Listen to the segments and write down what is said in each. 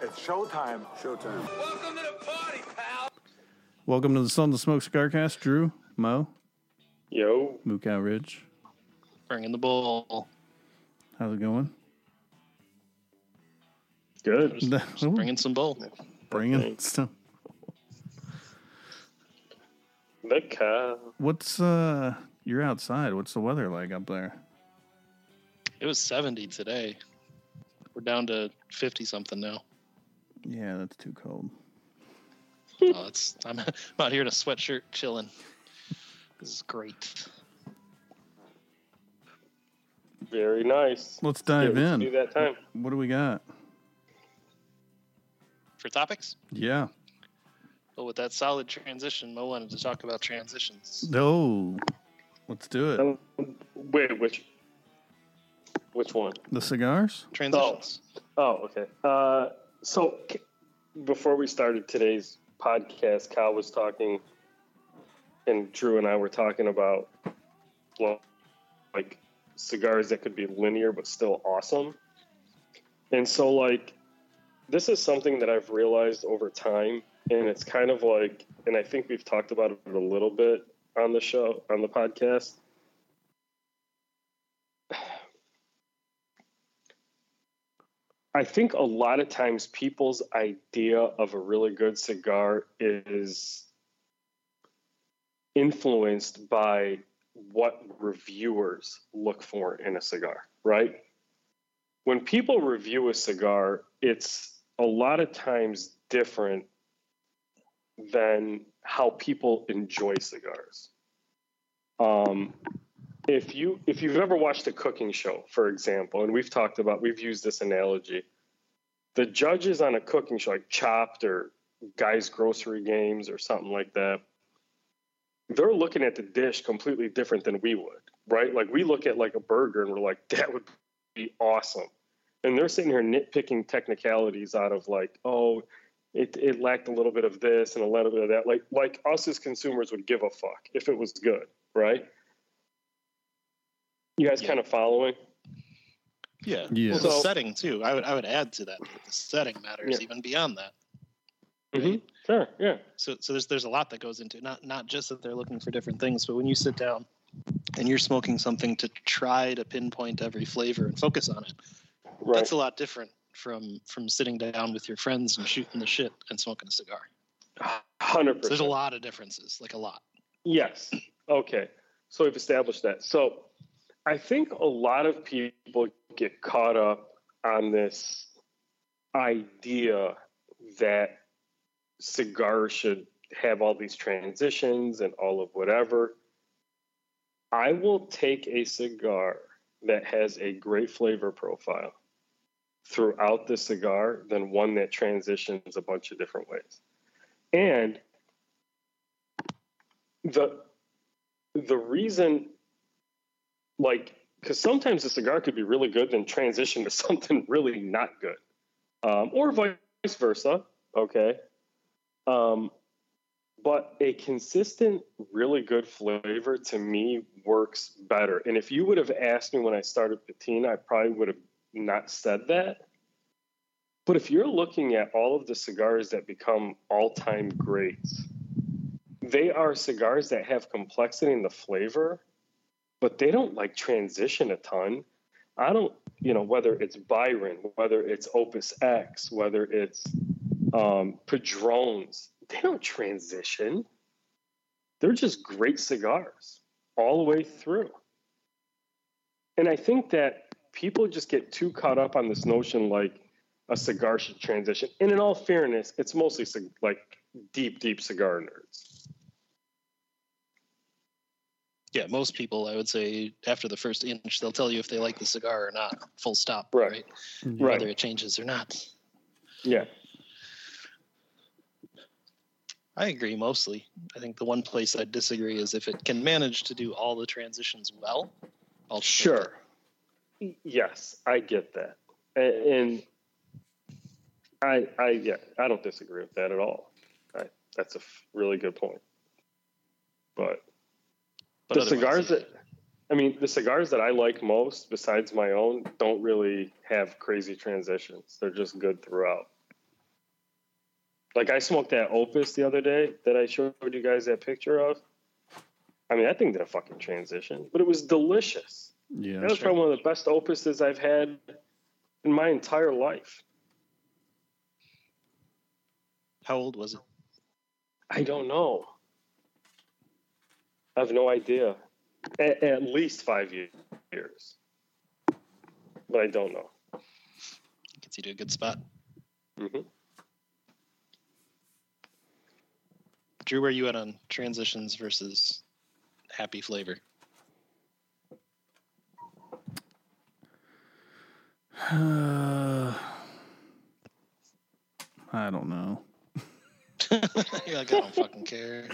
It's showtime. Showtime. Welcome to the party, pal. Welcome to the Sultans of Smoke Cigar Cast. Drew, Mo, Yo, Mook Out Ridge. Bringing the bull. How's it going? good. Just bringing some bull. Bringing stuff. The cow. What's uh? You're outside. What's the weather like up there? It was 70 today. We're down to 50 something now. Yeah, that's too cold. Oh, it's, I'm, I'm out here in a sweatshirt chilling. This is great. Very nice. Let's dive Yeah, in. Do that time. What do we got? For topics? Yeah. Well, with that solid transition, Mo wanted to talk about transitions. No, let's do it. Um, wait, which which one? The cigars. Transitions. Oh, okay. Uh, so before we started today's podcast, Kyle was talking, and Drew and I were talking about, well, like cigars that could be linear but still awesome. And so, like, this is something that I've realized over time, and it's kind of like, and I think we've talked about it a little bit on the show, on the podcast. I think a lot of times people's idea of a really good cigar is influenced by what reviewers look for in a cigar, right? When people review a cigar, it's a lot of times different than how people enjoy cigars. Um, if you if you've ever watched a cooking show, for example, and we've talked about we've used this analogy, the judges on a cooking show, like Chopped or Guys Grocery Games or something like that, they're looking at the dish completely different than we would, right? Like we look at like a burger and we're like, that would be awesome. And they're sitting here nitpicking technicalities out of like, oh, it, it lacked a little bit of this and a little bit of that. Like like us as consumers would give a fuck if it was good, right? You guys Yeah. kind of following? Yeah. Yeah. Well, the So- setting, too. I would, I would add to that. that The setting matters Yeah. even beyond that. Mm-hmm. Sure, yeah. so so there's there's a lot that goes into it. not not just that they're looking for different things but when you sit down and you're smoking something to try to pinpoint every flavor and focus on it Right. that's a lot different from from sitting down with your friends and shooting the shit and smoking a cigar Hundred so there's a lot of differences like a lot Yes. Okay. So we've established that. So I think a lot of people get caught up on this idea that cigars should have all these transitions and all of whatever. I will take a cigar that has a great flavor profile throughout the cigar than one that transitions a bunch of different ways. And the the reason like because sometimes a cigar could be really good then transition to something really not good. Um, or vice versa okay? Um, but a consistent really good flavor to me works better. And if you would have asked me when i started patina i probably would have not said that. But if you're looking at all of the cigars that become all-time greats they are cigars that have complexity in the flavor, but they don't like transition a ton. I don't, you know, whether it's Byron, whether it's Opus X, whether it's um, Padrones, they don't transition. They're just great cigars all the way through. And I think that people just get too caught up on this notion like a cigar should transition. And in all fairness, it's mostly like deep, deep cigar nerds. Yeah most people i would say after the first inch they'll tell you if they like the cigar or not full stop Right. right, mm-hmm. Right. whether it changes or not Yeah. I agree mostly. I think the one place I disagree is if it can manage to do all the transitions well. I'll. Sure. Yes, I get that, and I, I, yeah, I don't disagree with that at all. I, that's a really good point. But, But the cigars yeah. that, I mean, the cigars that I like most, besides my own, don't really have crazy transitions. They're just good throughout. Like I smoked that Opus the other day that I showed you guys that picture of. I mean, that thing did a fucking transition, but it was delicious. Yeah. That was probably one of the best opuses I've had in my entire life. How old was it? I don't know. I have no idea. At, at least five years, but I don't know. Gets you to a good spot. hmm Drew, where you at on transitions versus happy flavor? Uh, I don't know. You're like, I don't fucking care.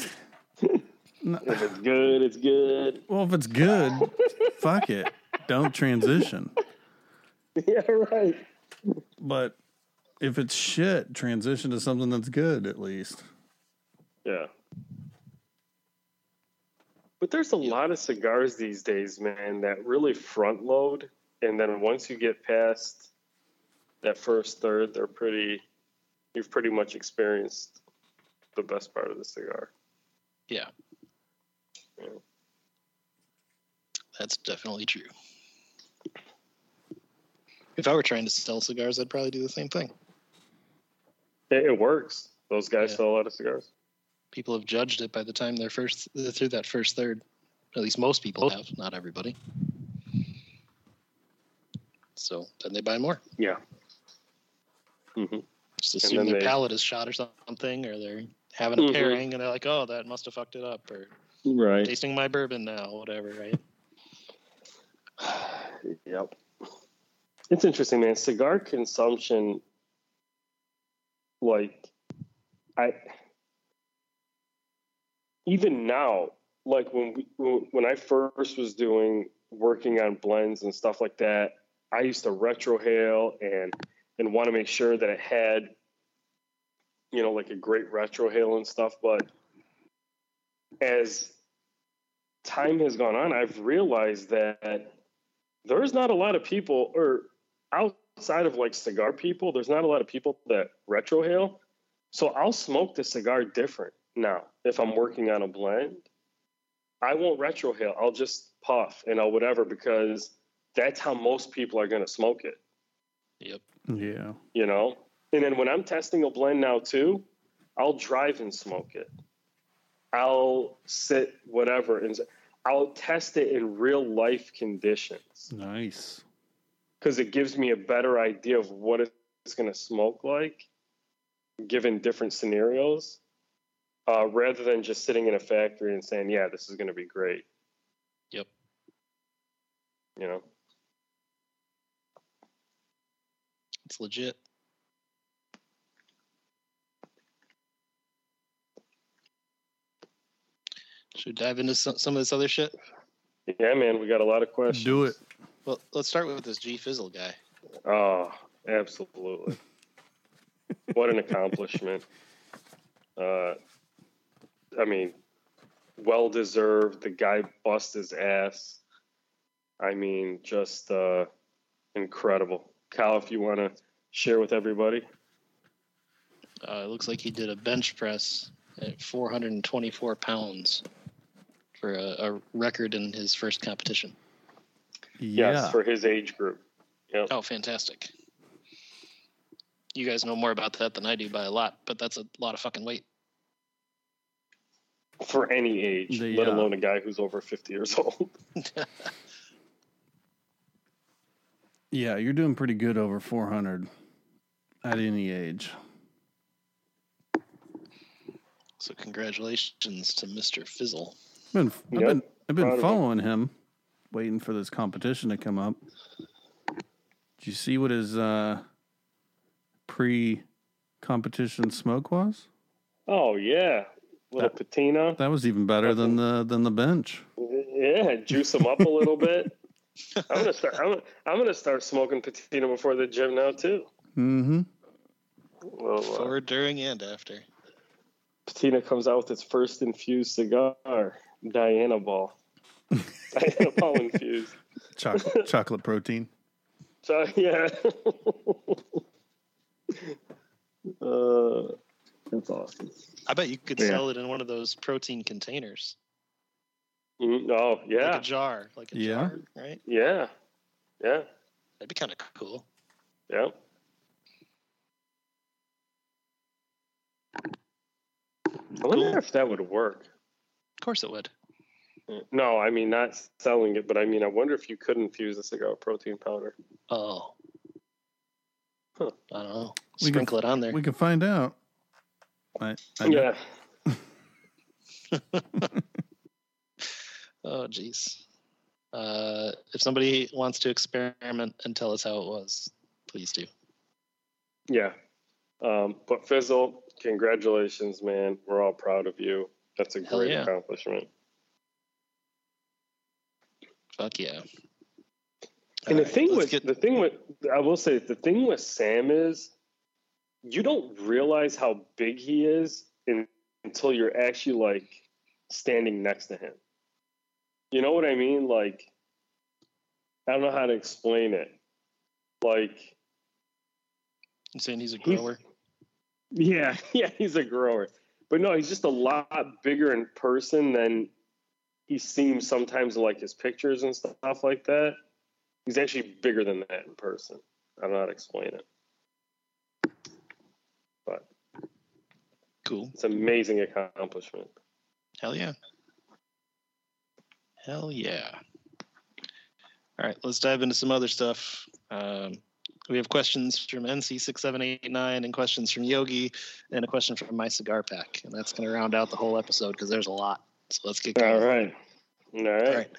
No- If it's good, it's good. Well, if it's good, fuck it. Don't transition. Yeah, right. But if it's shit, transition to something that's good at least. Yeah. But there's a lot of cigars these days, man, that really front load. And then once you get past that first third, they're pretty, you've pretty much experienced the best part of the cigar. Yeah. That's definitely true. If I were trying to sell cigars, I'd probably do the same thing. It, it works. Those guys Yeah. sell a lot of cigars. People have judged it by the time they're first through that first third. At least most people have, not everybody. So then they buy more. Yeah. Mm-hmm. Just assume their they- palate is shot or something, or they're having a Mhm. pairing and they're like, "Oh, that must have fucked it up," or Right. tasting my bourbon now, whatever, right? Yep. It's interesting, man. Cigar consumption, like, I even now, like when we when when I first was doing working on blends and stuff like that, I used to retrohale and and want to make sure that it had, you know, like a great retrohale and stuff. But as time has gone on, I've realized that there's not a lot of people or outside of like cigar people there's not a lot of people that retrohale. So i'll smoke the cigar different now if i'm working on a blend. I won't retrohale. I'll just puff and i'll whatever because that's how most people are going to smoke it. Yep. Yeah. you know? And then when i'm testing a blend now too i'll drive and smoke it i'll sit whatever and i'll test it in real life conditions Nice. because it gives me a better idea of what it's going to smoke like given different scenarios uh, rather than just sitting in a factory and saying yeah this is going to be great Yep. you know It's legit. Should we dive into some, some of this other shit? yeah man we got a lot of questions. Do it. Well, let's start with this G Fizzle guy. oh absolutely. What an accomplishment. Uh, i mean well deserved the guy bust his ass. I mean just uh, incredible. Kyle, if you want to share with everybody. Uh, it looks like he did a bench press at 424 pounds for a, a record in his first competition. Yeah. Yes, for his age group. Yep. Oh, fantastic. You guys know more about that than I do by a lot, but that's a lot of fucking weight. For any age, The, let uh, alone a guy who's over 50 years old. yeah, you're doing pretty good over 400 at any age. So congratulations to Mr. Fizzle. Been, I've Yep. been, I've been Proud of him. following him, waiting for this competition to come up. Did you see what his uh, pre-competition smoke was? oh, yeah. Little That- patina. That was even better than the than the bench. Yeah, juice them up a little bit. I'm gonna start. I'm, I'm gonna start smoking patina before the gym now too. Mm-hmm. Well, uh, during, and after. Patina comes out with its first infused cigar, Dianabol. Dianabol infused. Chocolate chocolate protein. So yeah. uh, That's awesome. I bet you could Yeah. sell it in one of those protein containers, Mhm. Oh like a jar, like a Yeah. jar, right? yeah, yeah, That'd be kind of cool. yeah. I wonder Cool. if that would work. Of course it would. No, I mean not selling it, but I mean I wonder if you could infuse a cigar with protein powder. Oh. Huh. I don't know. We could- Sprinkle it on there. We can find out. I, I Yeah. Oh, jeez. Uh, if somebody wants to experiment and tell us how it was, please do. Yeah. Um, but Fizzle, congratulations, man. We're all proud of you. That's a Hell great yeah. accomplishment. Fuck yeah. And the Alright, thing with get- the thing with I will say the thing with Sam is you don't realize how big he is in, until you're actually like standing next to him. You know what I mean? Like I don't know how to explain it. Like You saying he's a grower? Yeah, yeah, he's a grower. But no, he's just a lot bigger in person than he seems sometimes like his pictures and stuff like that. He's actually bigger than that in person. I don't know how to explain it. But Cool. it's an amazing accomplishment. Hell yeah. Hell yeah. All right, let's dive into some other stuff. Um, we have questions from NC6789 and questions from Yogi and a question from My Cigar Pack. And that's going to round out the whole episode because there's a lot. So let's get going. All right. All right. All right.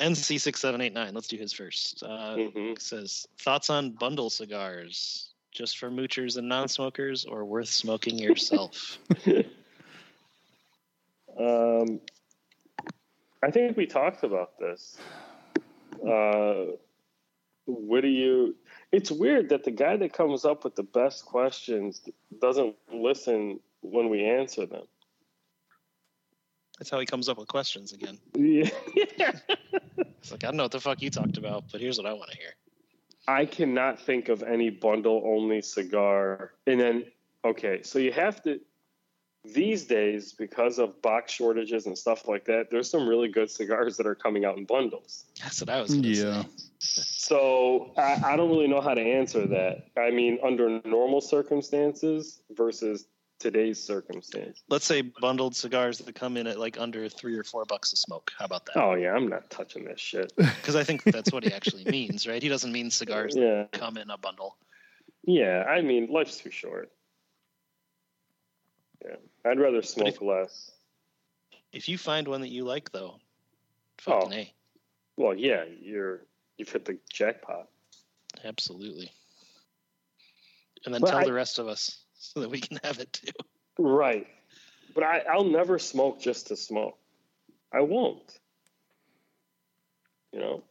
NC6789, let's do his first. Uh, hmm says, thoughts on bundle cigars? Just for moochers and non smokers or worth smoking yourself? um, I think we talked about this. Uh, what do you? It's weird that the guy that comes up with the best questions doesn't listen when we answer them. That's how he comes up with questions again. Yeah. It's like, I don't know what the fuck you talked about, but here's what I want to hear. I cannot think of any bundle only cigar. And then, okay, so you have to, these days, because of box shortages and stuff like that, there's some really good cigars that are coming out in bundles. That's what I was Yeah. say. So I, I don't really know how to answer that. I mean, under normal circumstances versus today's circumstance. Let's say bundled cigars that come in at like under three or four bucks a smoke. How about that? Oh, yeah, I'm not touching this shit. Because I think that's what he actually means, right? He doesn't mean cigars that Yeah. come in a bundle. Yeah, I mean, life's too short. Yeah, I'd rather smoke if- less. If you find one that you like, though, fucking Oh. A. Well, yeah, you're you've hit the jackpot. Absolutely. And then But tell I- the rest of us so that we can have it too. Right. But I, I'll never smoke just to smoke. I won't. You know?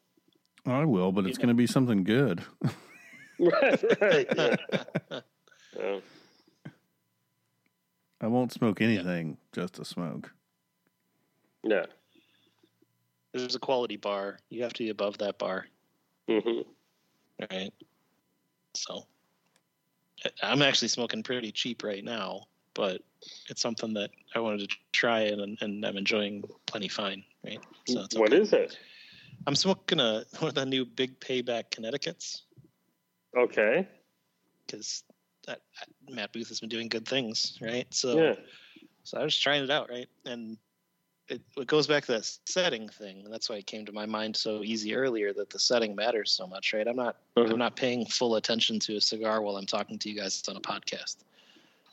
I will, but it's going to be something good. right, right. Yeah. yeah. I won't smoke anything just to smoke. yeah. There's a quality bar. You have to be above that bar, hmm right? So I- I'm actually smoking pretty cheap right now, but it's something that I wanted to try and, and I'm enjoying plenty fine, right? So it's okay. is it? I'm smoking a one of the new Big Payback Connecticut's Okay. because that Matt Booth has been doing good things, right? So Yeah. So I was trying it out, right? And it, it goes back to that setting thing. And that's why it came to my mind so easy earlier that the setting matters so much, right? I'm not Uh-huh. I'm not paying full attention to a cigar while I'm talking to you guys on a podcast.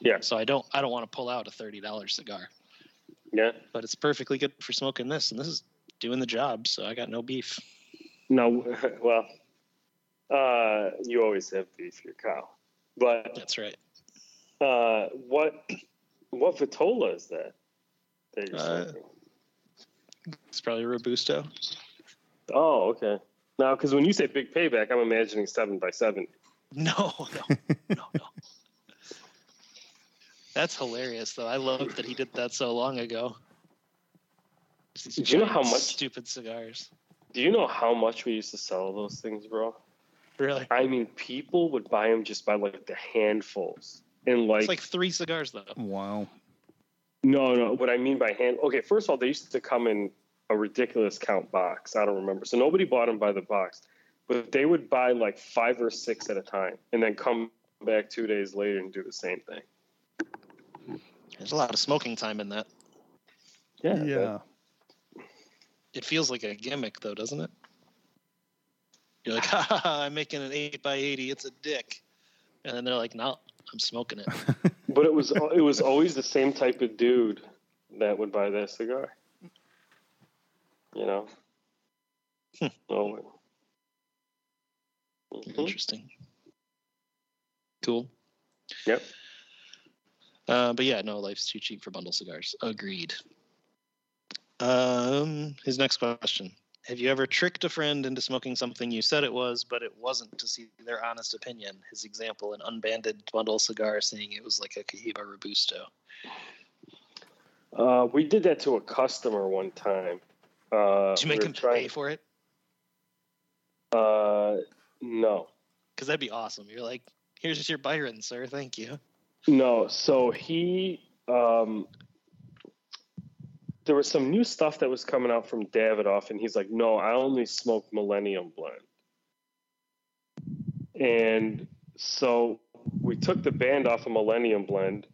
Yeah. So I don't I don't want to pull out a thirty dollars cigar. Yeah. But it's perfectly good for smoking this, and this is doing the job, so I got no beef. No, well, uh, you always have beef, your cow. But That's right. uh, what what Vitola is that? that you're Uh. It's probably Robusto. Oh, okay. Now, because when you say big payback, I'm imagining seven by seven. No, no, no, no. That's hilarious, though. I love that he did that so long ago. These Do you know how much- stupid cigars? Do you know how much we used to sell those things, bro? Really? I mean, people would buy them just by like the handfuls. and like, It's like three cigars though. Wow. no, no. What I mean by hand, okay. First of all, they used to come in a ridiculous count box. I don't remember, so nobody bought them by the box, but they would buy like five or six at a time, and then come back two days later and do the same thing. There's a lot of smoking time in that. Yeah, Yeah. It feels like a gimmick though, doesn't it? You're like, ha ha, ha I'm making an eight by eighty. It's a dick, and then they're like, no, I'm smoking it. But it was it was always the same type of dude that would buy that cigar. You know. Hmm. Oh. Mhm. Interesting. Cool. Yep. Uh, but yeah, no, life's too cheap for bundle cigars. Agreed. Um, his next question: Have you ever tricked a friend into smoking something you said it was, but it wasn't, to see their honest opinion? His example: an unbanded bundle cigar, saying it was like a Cohiba Robusto. Uh, we did that to a customer one time. Uh, Did you make were him trying- pay for it? Uh, no, Because that'd be awesome. You're like, here's your Byron, sir. Thank you. no. So he, um, there was some new stuff that was coming out from Davidoff, and he's like, "No, I only smoke Millennium Blend." And so we took the band off of Millennium Blend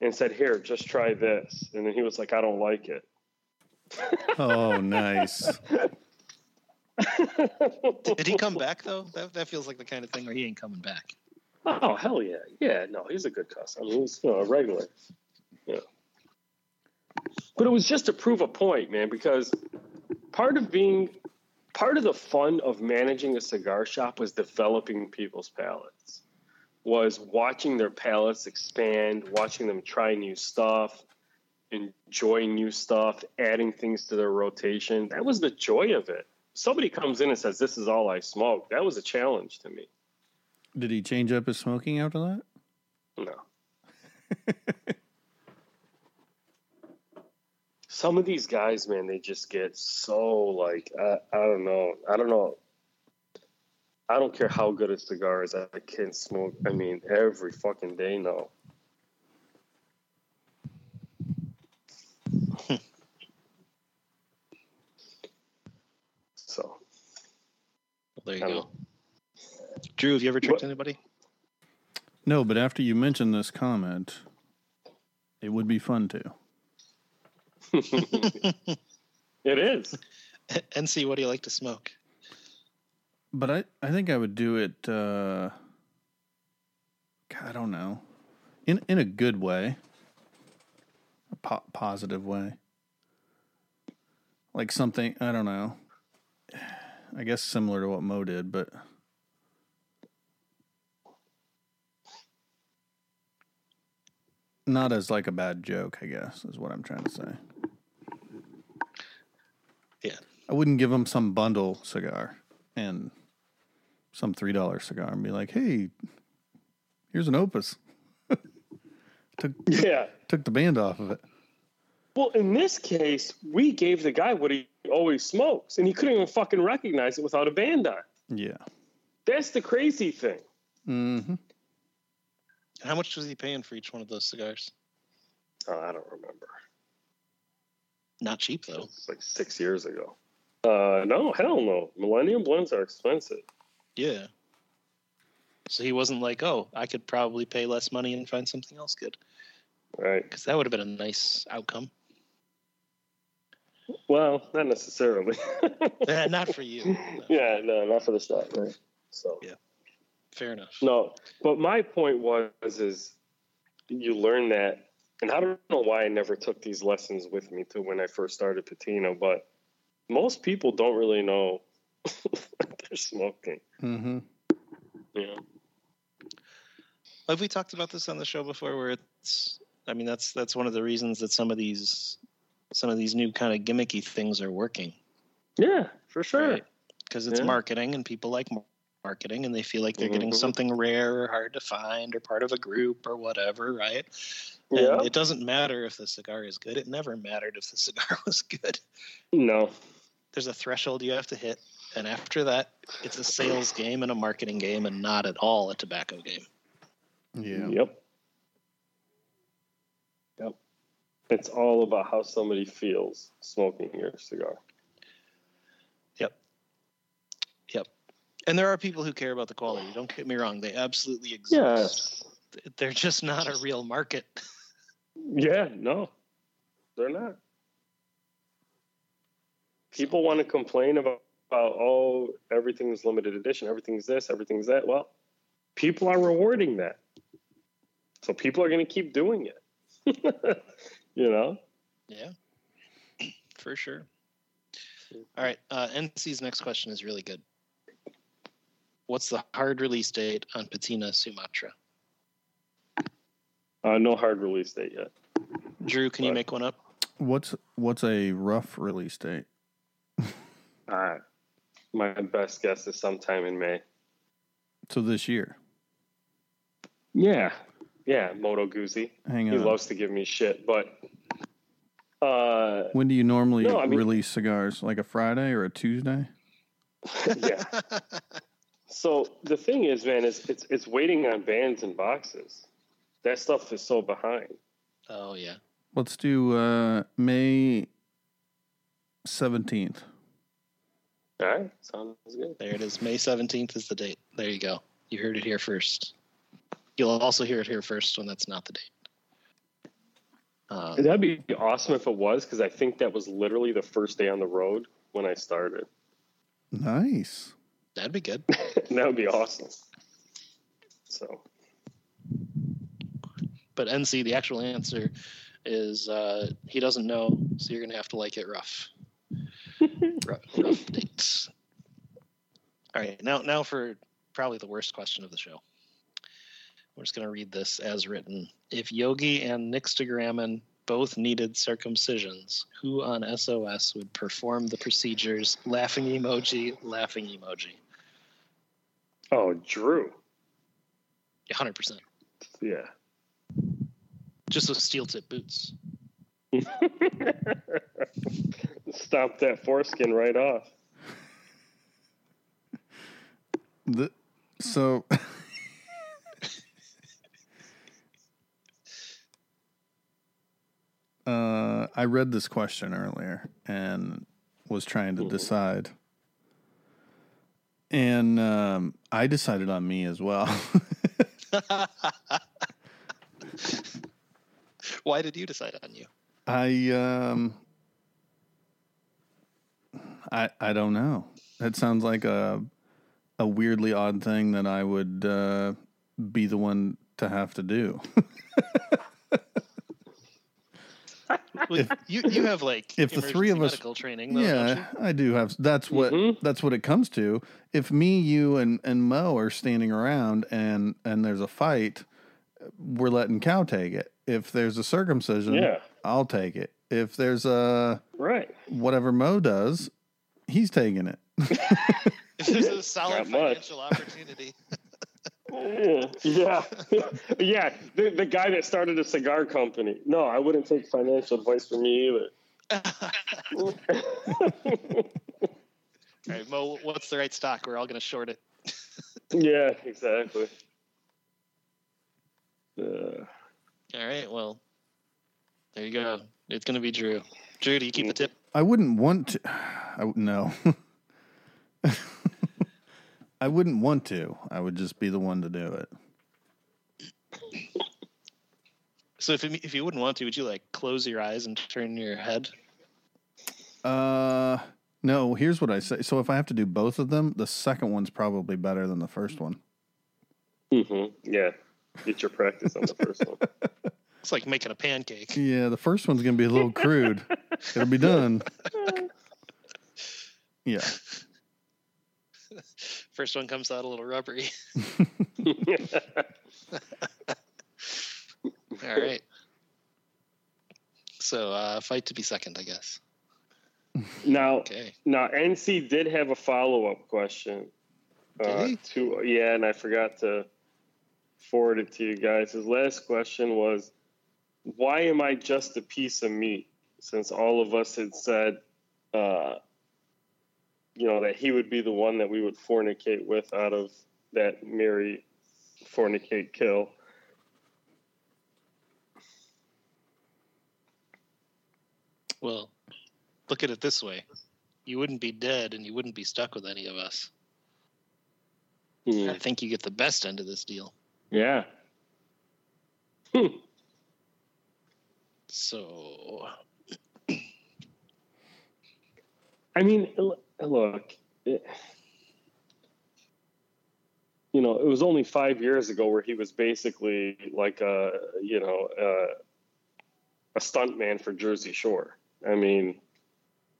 and said, "Here, just try this." And then he was like, "I don't like it." Oh, nice. Did he come back though? That that feels like the kind of thing where he ain't coming back. Oh hell yeah, yeah. No, he's a good customer. I mean, he's you know, a regular. Yeah. But it was just to prove a point, man, because part of being part of the fun of managing a cigar shop was developing people's palates. Was watching their palates expand, watching them try new stuff, enjoying new stuff, adding things to their rotation. That was the joy of it. Somebody comes in and says, "This is all I smoke." That was a challenge to me. Did he change up his smoking after that? No. Some of these guys, man, they just get so like I, I don't know. I don't know. I don't care how good a cigar is. I can't smoke. I mean, every fucking day. now. so Well, there you I go. know. Drew, have you ever tricked What- anybody? No, but after you mentioned this comment, it would be fun to. it is. NC, what do you like to smoke? But I, I think I would do it. Uh, I don't know, in in a good way, a po- positive way, like something I don't know. I guess similar to what Mo did, but not as like a bad joke. I guess is what I'm trying to say. Yeah. I wouldn't give him some bundle cigar and some three dollar cigar and be like, "Hey, here's an Opus." took Yeah. took the band off of it. Well, in this case, we gave the guy what he always smokes, and he couldn't even fucking recognize it without a band on. Yeah. That's the crazy thing. Mm-hmm. How much was he paying for each one of those cigars? Oh, I don't remember. Not cheap though. It's like six years ago. Uh, no, hell no. Millennium blends are expensive. Yeah. So he wasn't like, oh, I could probably pay less money and find something else good. Right. Because that would have been a nice outcome. Well, not necessarily. Eh, not for you. No. yeah, no, not for the stuff, right? So Yeah. Fair enough. no, but my point was is you learn that, and I don't know why I never took these lessons with me to when I first started Patina, but most people don't really know they're smoking. Mm-hmm. You know? Have we talked about this on the show before? Where it's, I mean, that's that's one of the reasons that some of these, some of these new kind of gimmicky things are working. Yeah, for sure. Because it's Yeah. marketing and people like mar- marketing and they feel like they're getting Mhm. something rare or hard to find or part of a group or whatever, right? Yeah. And it doesn't matter if the cigar is good. It never mattered if the cigar was good. No. There's a threshold you have to hit. And after that, it's a sales game and a marketing game and not at all a tobacco game. Yeah. Yep. Yep. It's all about how somebody feels smoking your cigar. Yep. Yep. And there are people who care about the quality. Don't get me wrong; they absolutely exist. Yes. They're just not a real market. Yeah, no, they're not. People want to complain about, about oh, everything's limited edition, everything's this, everything's that. Well, people are rewarding that. So people are going to keep doing it. you know? Yeah, for sure. All right. Uh, NC's next question is really good. What's the hard release date on Patina Sumatra? Uh, no hard release date yet. Drew, can you make one up? What's what's a rough release date? Uh, my best guess is sometime in May. So this year. Yeah. Yeah, Moto Guzzi. Hang on, He loves to give me shit, but uh, when do you normally No, I mean- release cigars? Like a Friday or a Tuesday? yeah. So the thing is, man, is it's it's waiting on bands and boxes. That stuff is so behind. oh yeah. Let's do uh, May seventeenth. All right, sounds good. There it is. May 17th is the date. There you go. You heard it here first. You'll also hear it here first when that's not the date. Um, That'd be awesome if it was, because I think that was literally the first day on the road when I started. Nice. that'd be good. that would be awesome. So But NC, the actual answer is uh, he doesn't know, so you're gonna have to like it rough. Rough, rough dates. All right, now now for probably the worst question of the show. We're just gonna read this as written. If Yogi and Nixtagrammon both needed circumcisions, who on SOS would perform the procedures? Laughing emoji, laughing emoji. oh Drew. hundred percent. Yeah. Just with steel tip boots. Stomp that foreskin right off. The, so uh, I read this question earlier and was trying to Mhm. decide. And um, I decided on me as well. Why did you decide on you? I um I I don't know. That sounds like a a weirdly odd thing that I would uh, be the one to have to do. Well, you you have like if the three of emergency us- medical training, though, yeah, I do have. That's what Mhm. that's what it comes to. If me, you, and and Mo are standing around and and there's a fight, we're letting Cow take it. If there's a circumcision, Yeah. I'll take it. If there's a Right. whatever Mo does, he's taking it. you? If there's a solid Not much. financial opportunity, Yeah, yeah, yeah. The, the guy that started a cigar company. No, I wouldn't take financial advice from you either. all right, Mo, what's the right stock? We're all going to short it. yeah, exactly. Uh, All right, well, there you go. It's going to be Drew. Drew, do you keep the tip? I wouldn't want to. I, would- no. I wouldn't want to. I would just be the one to do it. So if you- if you wouldn't want to, would you like close your eyes and turn your head? Uh, no. Here's what I say. So if I have to do both of them, the second one's probably better than the first one. Mm-hmm. Yeah, get your practice on the first one. It's like making a pancake. Yeah, the first one's gonna be a little crude. It'll be done. Yeah. First one comes out a little rubbery. All right. So uh, fight to be second, I guess. now, Okay. now NC did have a follow up question. Did Uh, to yeah, and I forgot to forward it to you guys. His last question was, "Why am I just a piece of meat?" Since all of us had said, uh, you know, that he would be the one that we would fornicate with out of that marry, fornicate, kill. Well, look at it this way: you wouldn't be dead, and you wouldn't be stuck with any of us. Hmm. I think you get the best end of this deal. Yeah. Hmm. So, I mean, look, it, you know, it was only five years ago where he was basically like a, you know, uh, a stunt man for Jersey Shore. I mean,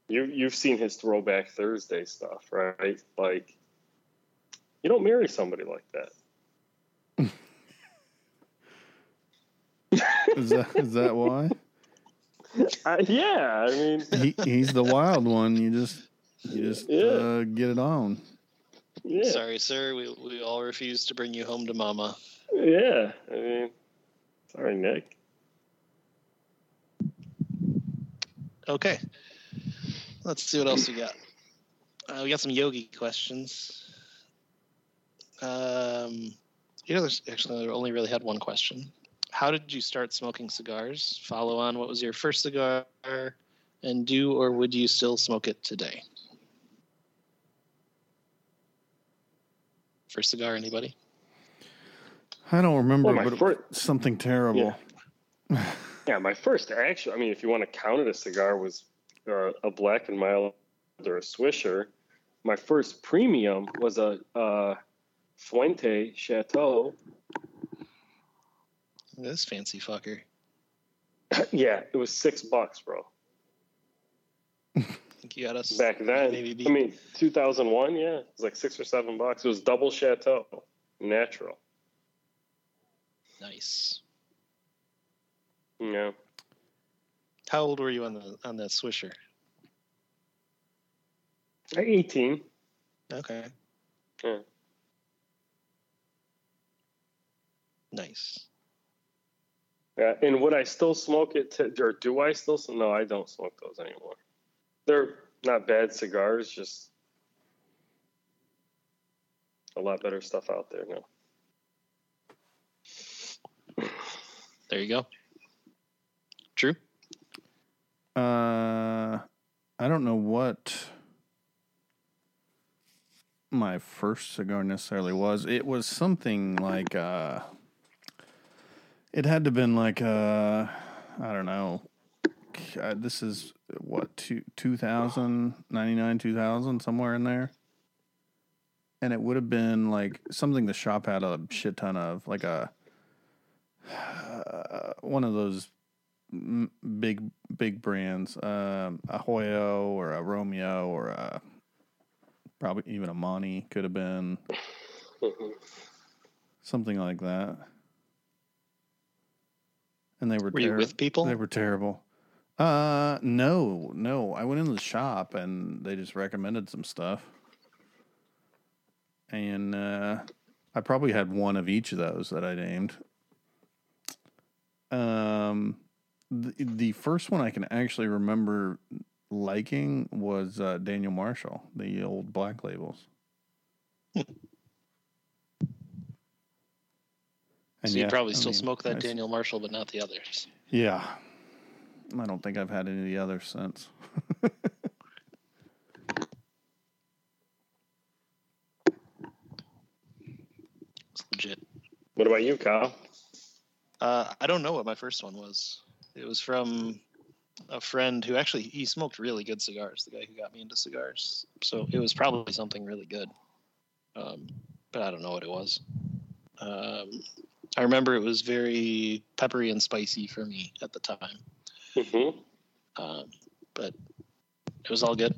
you you've seen his Throwback Thursday stuff, right? Like, you don't marry somebody like that. Is that is that why? Uh, yeah, I mean, He, he's the wild one. You just you just Yeah. uh, get it on. yeah, sorry, sir. We we all refuse to bring you home to mama. yeah. I mean, sorry, Nick. Okay. Let's see what else we got. Uh, we got some yogi questions. Um, you know, there's actually I only really had one question. How did you start smoking cigars? Follow on. What was your first cigar? And do or would you still smoke it today? First cigar, anybody? I don't remember, Well, but it fir- was something terrible. Yeah, my first actually, I mean, if you want to count it a cigar, was uh, a black and mild or a Swisher. My first premium was a uh, Fuente Chateau. This fancy fucker. yeah, it was six bucks, bro. You got us Back then, Maybe be- I mean, 2001. Yeah, it was like six or seven bucks. It was double Chateau, natural. nice. Yeah, How old were you on the on that Swisher? 18. Okay. Yeah. Nice. Yeah, and would I still smoke it? To, or do I still? sm- No, I don't smoke those anymore. They're not bad cigars, just a lot better stuff out there now. There you go. True. Uh, I don't know what my first cigar necessarily was. It was something like uh, it had to have been like uh, I don't know. Uh, this is what two, 2000, 99, 2000, somewhere in there. And it would have been like something the shop had a shit ton of, like a uh, one of those big big brands, um, a Hoyo or a Romeo or a probably even a Monty could have been something like that. And they were Were you with people? They were terrible. Uh, no, no. I went into the shop and they just recommended some stuff, and uh, I probably had one of each of those that I named. Um, the, the first one I can actually remember liking was uh, Daniel Marshall, the old black labels. And so you yeah, probably I still mean, smoke that I s- Daniel Marshall, but not the others. Yeah. I don't think I've had any of the others since. It's legit. What about you, Kyle? Uh, I don't know what my first one was. It was from a friend who actually he smoked really good cigars. The guy who got me into cigars. So it was probably something really good. Um, but I don't know what it was. Um, I remember it was very peppery and spicy for me at the time. hmm um, but it was all good.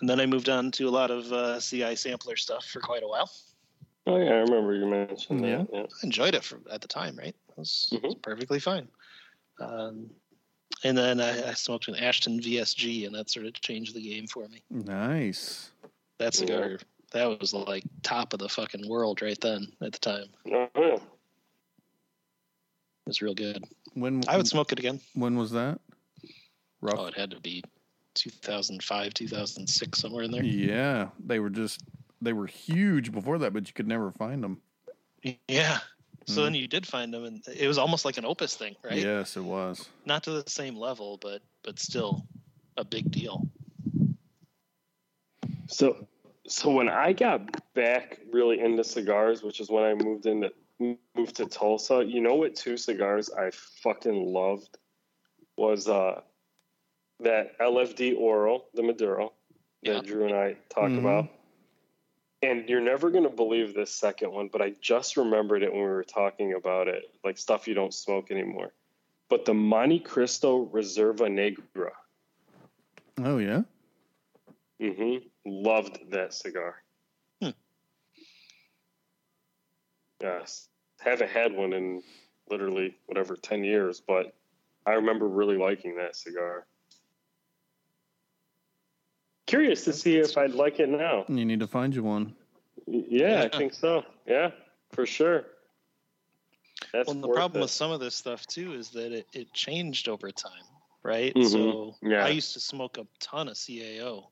And then I moved on to a lot of uh, CI sampler stuff for quite a while. Oh yeah, I remember you mentioned Yeah. that. Yeah. I enjoyed it for, at the time, right? It was, it was Mhm. perfectly fine. Um, and then I, I smoked an Ashton VSG, and that sort of changed the game for me. Nice. That cigar, that was like top of the fucking world right then at the time. Oh, yeah. Was real good. When I would smoke it again. When was that? Rough. Oh, it had to be 2005, 2006, somewhere in there. Yeah, they were just they were huge before that, but you could never find them. Yeah. So Mhm. then you did find them, and it was almost like an Opus thing, right? Yes, it was. Not to the same level, but but still, a big deal. So, so when I got back really into cigars, which is when I moved into moved to Tulsa, you know what two cigars I fucking loved was uh that LFD Oral, the Maduro that Yeah. Drew and I talked Mhm. about. And you're never gonna believe this second one, but I just remembered it when we were talking about it, like stuff you don't smoke anymore. But the Montecristo Reserva Negra. Oh yeah. Mm-hmm. Loved that cigar. Hmm. Yes. Haven't had one in literally whatever, 10 years, but I remember really liking that cigar. Curious to see if I'd like it now. You need to find you one. Yeah, Yeah. I think so. Yeah, for sure. That's Well, the problem it. with some of this stuff too is that it, it changed over time, right? Mhm. So Yeah. I used to smoke a ton of CAO,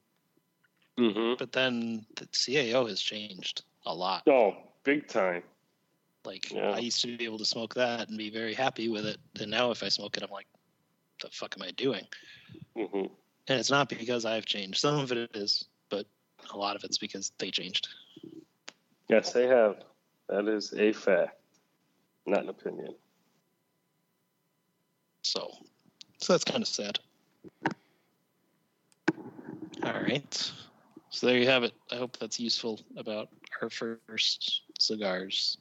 Mhm. but then the CAO has changed a lot. Oh, big time. Like Yeah. I used to be able to smoke that and be very happy with it, and now if I smoke it, I'm like, "The fuck am I doing?" hmm And it's not because I've changed. Some of it is, but a lot of it's because they changed. Yes, they have. That is a fact, not an opinion. So, so that's kind of sad. All right. So there you have it. I hope that's useful about our first cigars.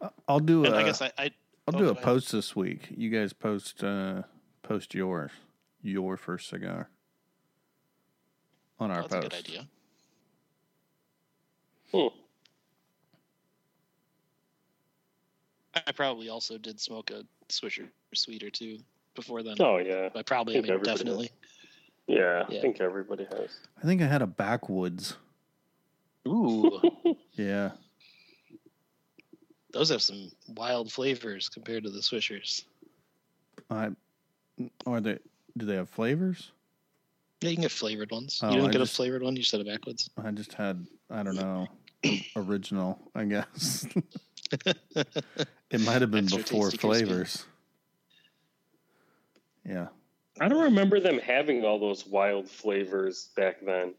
I- I'll do And a, I guess I, I I'll oh, do go a ahead. post this week. You guys post uh post yours, your first cigar on our that's a good idea. Hmm. I probably also did smoke a Swisher Sweet or two before then. Oh yeah, I probably, I think mean, everybody definitely. yeah. I think everybody has. I think I had a backwoods. Ooh, Yeah. Those have some wild flavors compared to the Swishers. I are they do they have flavors? Yeah, you can get flavored ones. Oh, you didn't I get just- a flavored one. You said it backwards. I just had I don't know original, I guess. it might have been Extra before tasty crispy. flavors. Yeah. I don't remember them having all those wild flavors back then.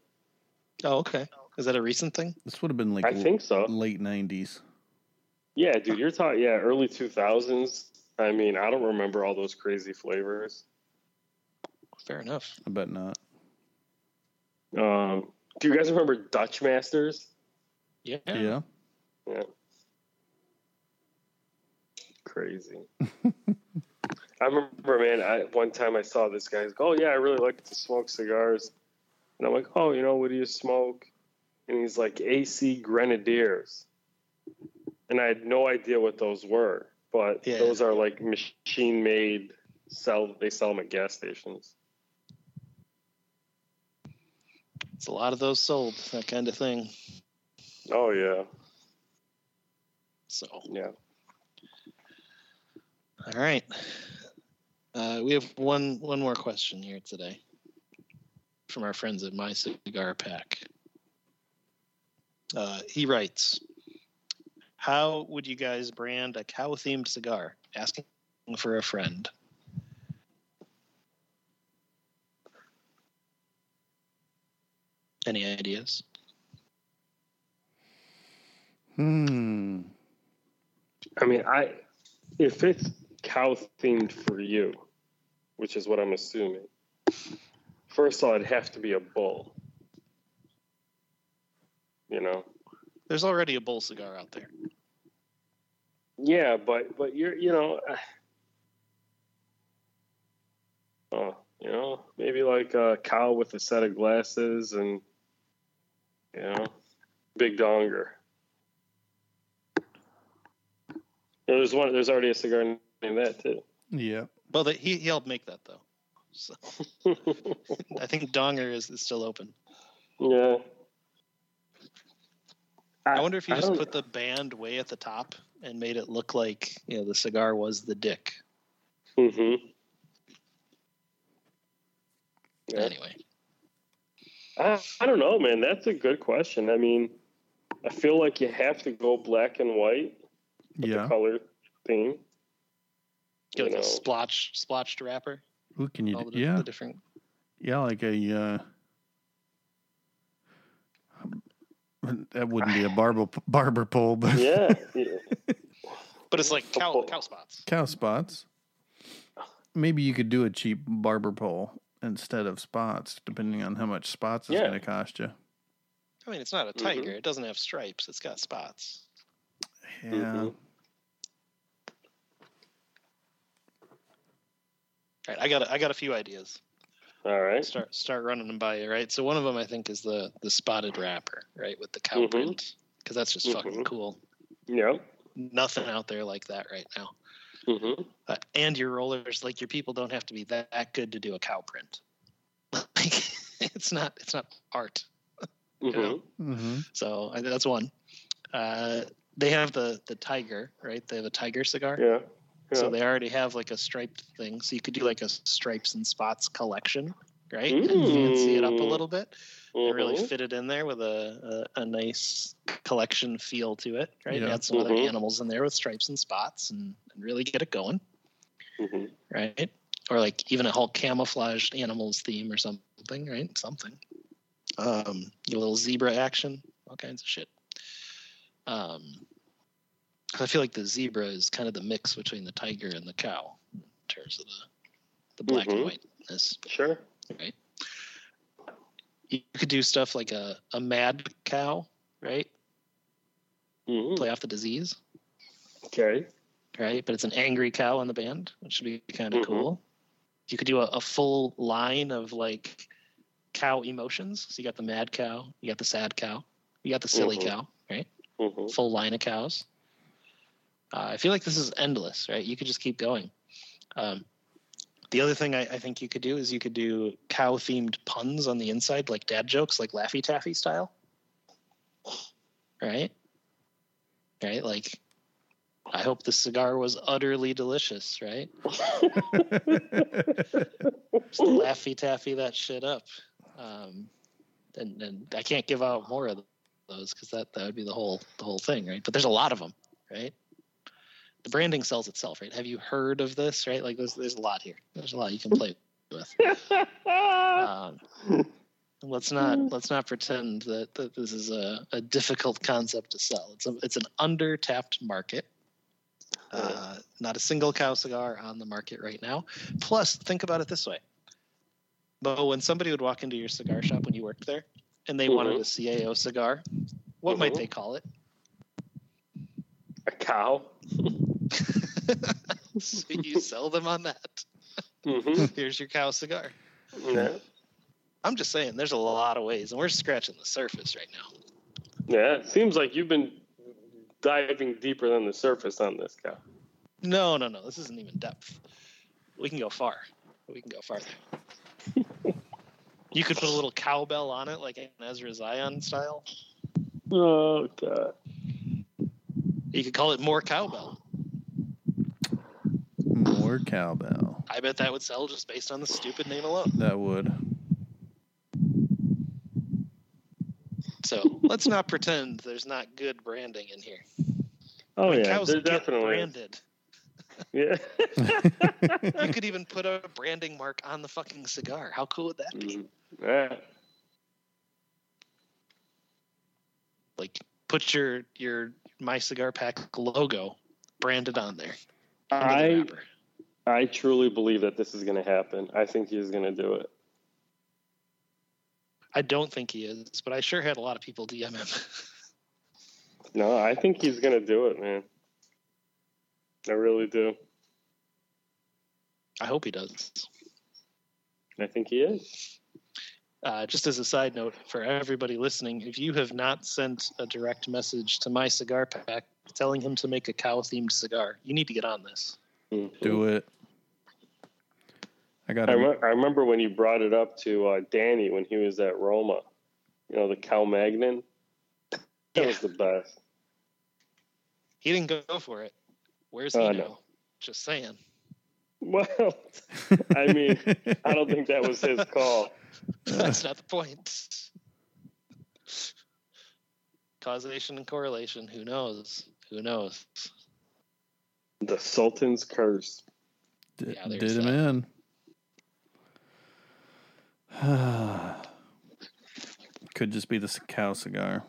Oh, okay. Is that a recent thing? This would have been like I think so. late nineties. Yeah, dude, you're talking yeah, early two thousands. I mean, I don't remember all those crazy flavors. Fair enough. I bet not. Um, do you guys remember Dutch Masters? Yeah. Yeah. Yeah. Crazy. I remember, man. I one time I saw this guy. He's like, "Oh yeah, I really like to smoke cigars," and I'm like, "Oh, you know, what do you smoke?" And he's like, "AC Grenadiers," and I had no idea what those were, but Yeah. those are like machine made. Sell they sell them at gas stations. It's a lot of those sold, that kind of thing. Oh yeah, So, yeah. all right. Uh, we have one one more question here today from our friends at My Cigar Pack. Uh, he writes, "How would you guys brand a cow-themed cigar?" Asking for a friend. Any ideas? Hmm. I mean, I if it's cow themed for you, which is what I'm assuming. First of all, it'd have to be a bull. You know. There's already a bull cigar out there. Yeah, but but you're you know. uh, Oh, you know, maybe like a cow with a set of glasses and you know, big donger. Yeah, There's one. There's already a cigar named that too. Yeah. Well, the, he he helped make that though. So I think Donger is, is still open. yeah. I wonder if you I just put the band way at the top and made it look like you know the cigar was the dick. Mhm. Yeah. Anyway, I, I don't know, man. That's a good question. I mean, I feel like you have to go black and white, Yeah. the color theme. get like You a know. splotch splotched wrapper. Who can you? all Do? the, Yeah. the different. Yeah, like a. Uh, that wouldn't be a barber barber pole, but Yeah. yeah. But it's like cow cow spots. cow spots. Maybe you could do a cheap barber pole instead of spots, depending on how much spots it's Yeah. going to cost you. I mean, it's not a tiger. It doesn't have stripes. It's got spots. Yeah. Mhm. All right, I got a, I got a few ideas. All right. Start start running them by you, right? So one of them I think is the the spotted wrapper, right, with the cow Mhm. print, because that's just fucking Mhm. cool. Yeah. Nothing out there like that right now. hmm Uh, and your rollers, like your people, don't have to be that, that good to do a cow print. like, it's not it's not art. hmm know? hmm So I, that's one. Uh, they have the the tiger, right? They have a tiger cigar. Yeah. Yeah. So they already have like a striped thing. So you could do like a stripes and spots collection, right? And fancy it up a Mm. little bit and really fit it in there with a, a, a nice collection feel to it, right? Yeah. Add some other Mhm. animals in there with stripes and spots and, and really get it going, Mhm. right? Or like even a whole camouflaged animals theme or something, right? Something. Um, a little zebra action, all kinds of shit. Um, 'cause I feel like the zebra is kind of the mix between the tiger and the cow in terms of the the black and Mhm. whiteness, Sure. right? You could do stuff like a, a mad cow, right? Mhm. Play off the disease, Okay. right? But it's an angry cow on the band, which should be kind of Mhm. cool. You could do a, a full line of like cow emotions. So you got the mad cow, you got the sad cow, you got the silly Mhm. cow, right? hmm full line of cows. Uh, I feel like this is endless, right? You could just keep going. Um, the other thing I, I think you could do is you could do cow themed puns on the inside, like dad jokes, like Laffy Taffy style. Right? Right? Like, I hope the cigar was utterly delicious, right? Laffy Taffy that shit up. Um, and, and I can't give out more of those because that, that would be the whole the whole thing, right? But there's a lot of them, right? The branding sells itself, right? Have you heard of this, right? Like there's there's a lot here. There's a lot you can play with. Um, let's not let's not pretend that, that this is a, a difficult concept to sell. It's a, it's an undertapped market. Uh, not a single cow cigar on the market right now. Plus, think about it this way. But when somebody would walk into your cigar shop when you worked there and they wanted a CAO cigar, what might Mhm. they call it? A cow. so you sell them on that. hmm Here's your cow cigar. Yeah. I'm just saying, there's a lot of ways, and we're scratching the surface right now. Yeah. It seems like you've been diving deeper than the surface on this cow. No, no, no. This isn't even depth. We can go far. We can go farther. you could put a little cowbell on it, like an Ezra Zion style. Oh god. You could call it more cowbell. More cowbell. I bet that would sell just based on the stupid name alone. That would. So let's not pretend there's not good branding in here. Oh yeah. Cows There get definitely. branded. Yeah. You could even put a branding mark on the fucking cigar. How cool would that be? Mhm. yeah. Like put your your my cigar pack logo branded on there. under the I truly believe that this is going to happen. I think he's going to do it. I don't think he is, but I sure had a lot of people DM him. No, I think he's going to do it, man. I really do. I hope he does. I think he is. Uh, just as a side note for everybody listening, if you have not sent a direct message to my cigar pack telling him to make a cow themed cigar, you need to get on this. Mhm. Do it. I got I, a, rem- I remember when you brought it up to uh, Danny when he was at Roma. You know, the Cal magnon. That Yeah. was the best. He didn't go for it. Where's he Oh, now? no. Just saying. Well, I mean, I don't think that was his call. That's not the point. Causation and correlation. Who knows? Who knows? The Sultan's curse. D- Yeah, did him that. in. Could just be the c- cow cigar.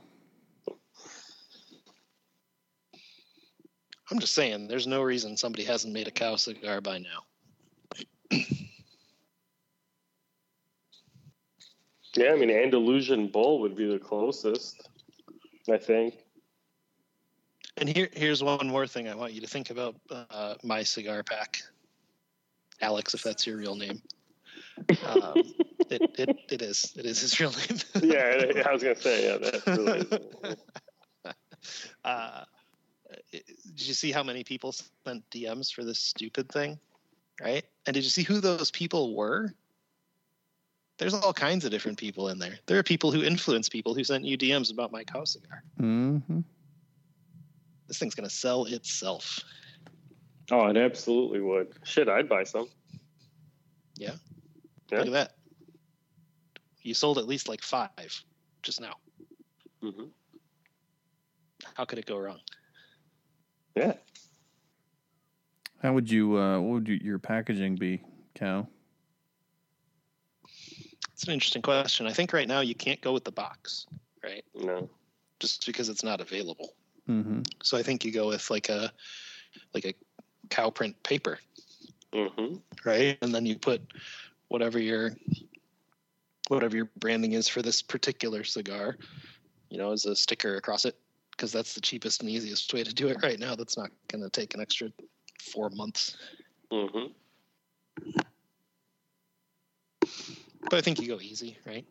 I'm just saying, there's no reason somebody hasn't made a cow cigar by now. Yeah, I mean Andalusian Bull would be the closest, I think. And here, here's one more thing I want you to think about uh, my cigar pack, Alex, if that's your real name. Um, it, it, it is. It is his real name. Yeah, I was gonna say yeah. That really uh, it- did you see how many people sent DMs for this stupid thing? Right? And did you see who those people were? There's all kinds of different people in there. There are people who influence people who sent you DMs about my cow cigar. Mm-hmm. This thing's gonna sell itself. Oh, it absolutely would. Shit, I'd buy some. Yeah. Yeah. Look at that. You sold at least like five just now. hmm How could it go wrong? Yeah. How would you? Uh, what would you, your packaging be, cow? It's an interesting question. I think right now you can't go with the box, right? No. Just because it's not available. Mm-hmm. So I think you go with like a like a cow print paper, hmm right? And then you put whatever your whatever your branding is for this particular cigar, you know, as a sticker across it, because that's the cheapest and easiest way to do it right now. That's not going to take an extra four months. hmm But I think you go easy, right?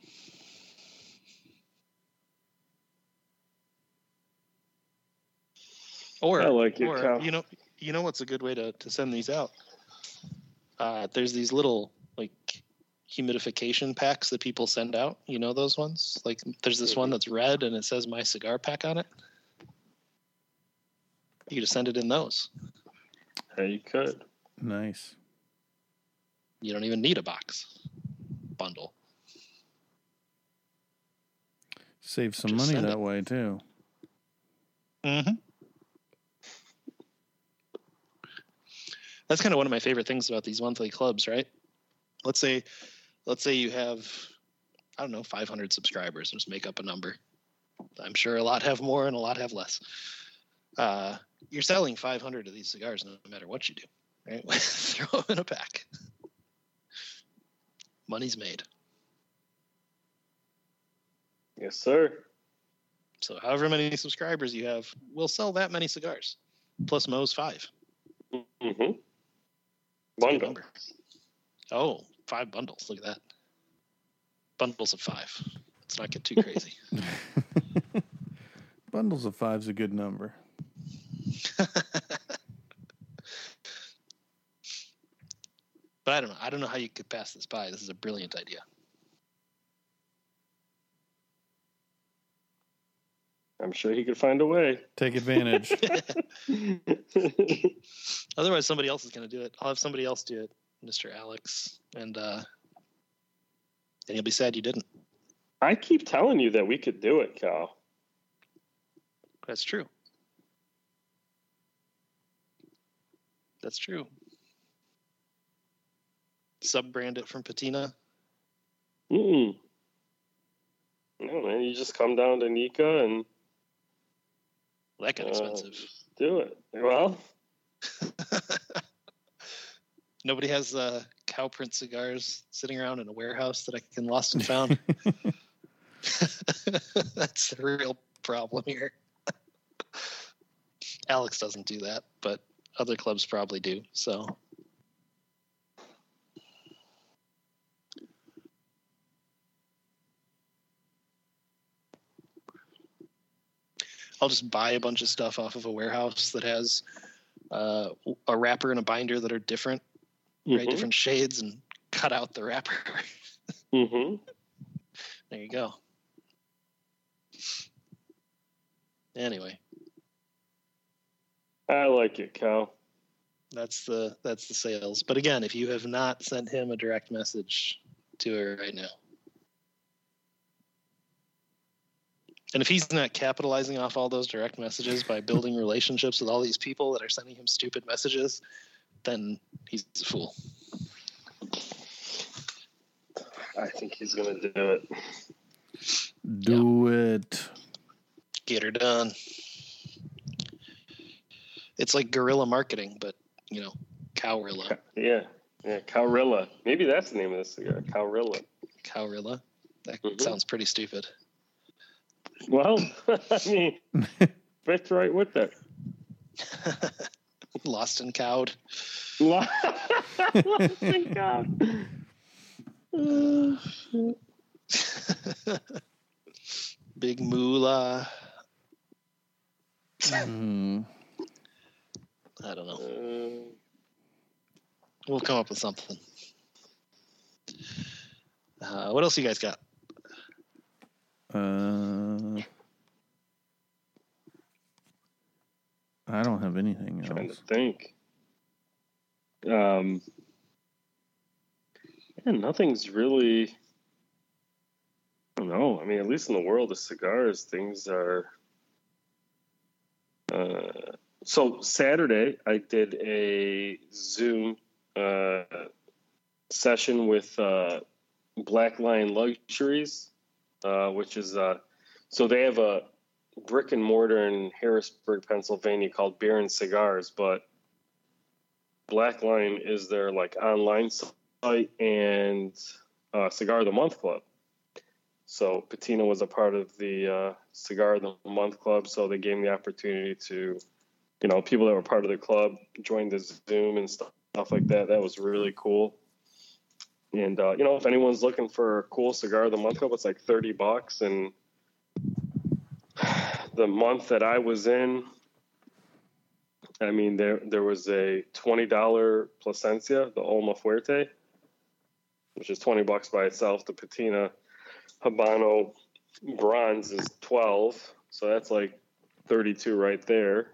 Or, I like it, or you know, you know what's a good way to, to send these out? Uh, there's these little like humidification packs that people send out. You know those ones? Like there's this one that's red and it says my cigar pack on it. You just send it in those. Yeah, you could. Nice. You don't even need a box bundle. Save some Just money that it. way too. Mm-hmm. That's kind of one of my favorite things about these monthly clubs, right? Let's say, let's say you have, I don't know, 500 subscribers. Just make up a number. I'm sure a lot have more and a lot have less. Uh, you're selling 500 of these cigars no matter what you do, right? Throw them in a pack. Money's made. Yes, sir. So however many subscribers you have, we'll sell that many cigars, plus Mo's five. Mm-hmm. Bundle. number. Oh, five bundles. Look at that. Bundles of five. Let's not get too crazy. Bundles of five's a good number. but I don't know. I don't know how you could pass this by. This is a brilliant idea. I'm sure he could find a way. Take advantage. Otherwise, somebody else is going to do it. I'll have somebody else do it, Mr. Alex, and uh, and you'll be sad you didn't. I keep telling you that we could do it, Cal. That's true. That's true. Sub brand it from Patina. Mm-mm. No, man. You just come down to Nika and That got Uh, expensive. do it. Well, Nobody has uh, cow print cigars sitting around in a warehouse that I can lost and found. That's the real problem here. Alex doesn't do that, but other clubs probably do. So I'll just buy a bunch of stuff off of a warehouse that has uh, a wrapper and a binder that are different, right? mhm, Different shades, and cut out the wrapper. mhm. there you go. Anyway, I like it, Cal. that's the that's the sales. But again, if you have not sent him a direct message, do it right now. And if he's not capitalizing off all those direct messages by building relationships with all these people that are sending him stupid messages, then he's a fool. I think he's gonna do it. Do it. Get her done. It's like guerrilla marketing, but you know, cowrilla. Yeah, yeah, Cowrilla. Maybe that's the name of this cigar, Cowrilla. Cowrilla. That Mhm. sounds pretty stupid. Well, I mean, fits right with it. Lost and cowed. Lost and cowed. Big moolah. Mm, I don't know. We'll come up with something. Uh, what else you guys got? uh, I don't have anything trying to think. Um, yeah, nothing's really. I don't know. I mean, at least in the world of cigars, things are. Uh, so Saturday, I did a Zoom uh, session with uh, Black Lion Luxuries, uh, which is uh, so they have a brick and mortar in Harrisburg, Pennsylvania called Beer and Cigars, but Black Line is their like online site and uh, Cigar of the Month Club. So Patina was a part of the uh, Cigar of the Month Club, so they gave me the opportunity to, you know, people that were part of the club joined the Zoom and stuff like that. That was really cool. And uh, you know, if anyone's looking for a cool cigar of the month club, it's like thirty bucks. And the month that I was in, I mean, there there was a twenty dollar Plasencia, the Alma Fuerte, which is twenty bucks by itself. The Patina Habano Bronze is twelve, so that's like thirty two right there.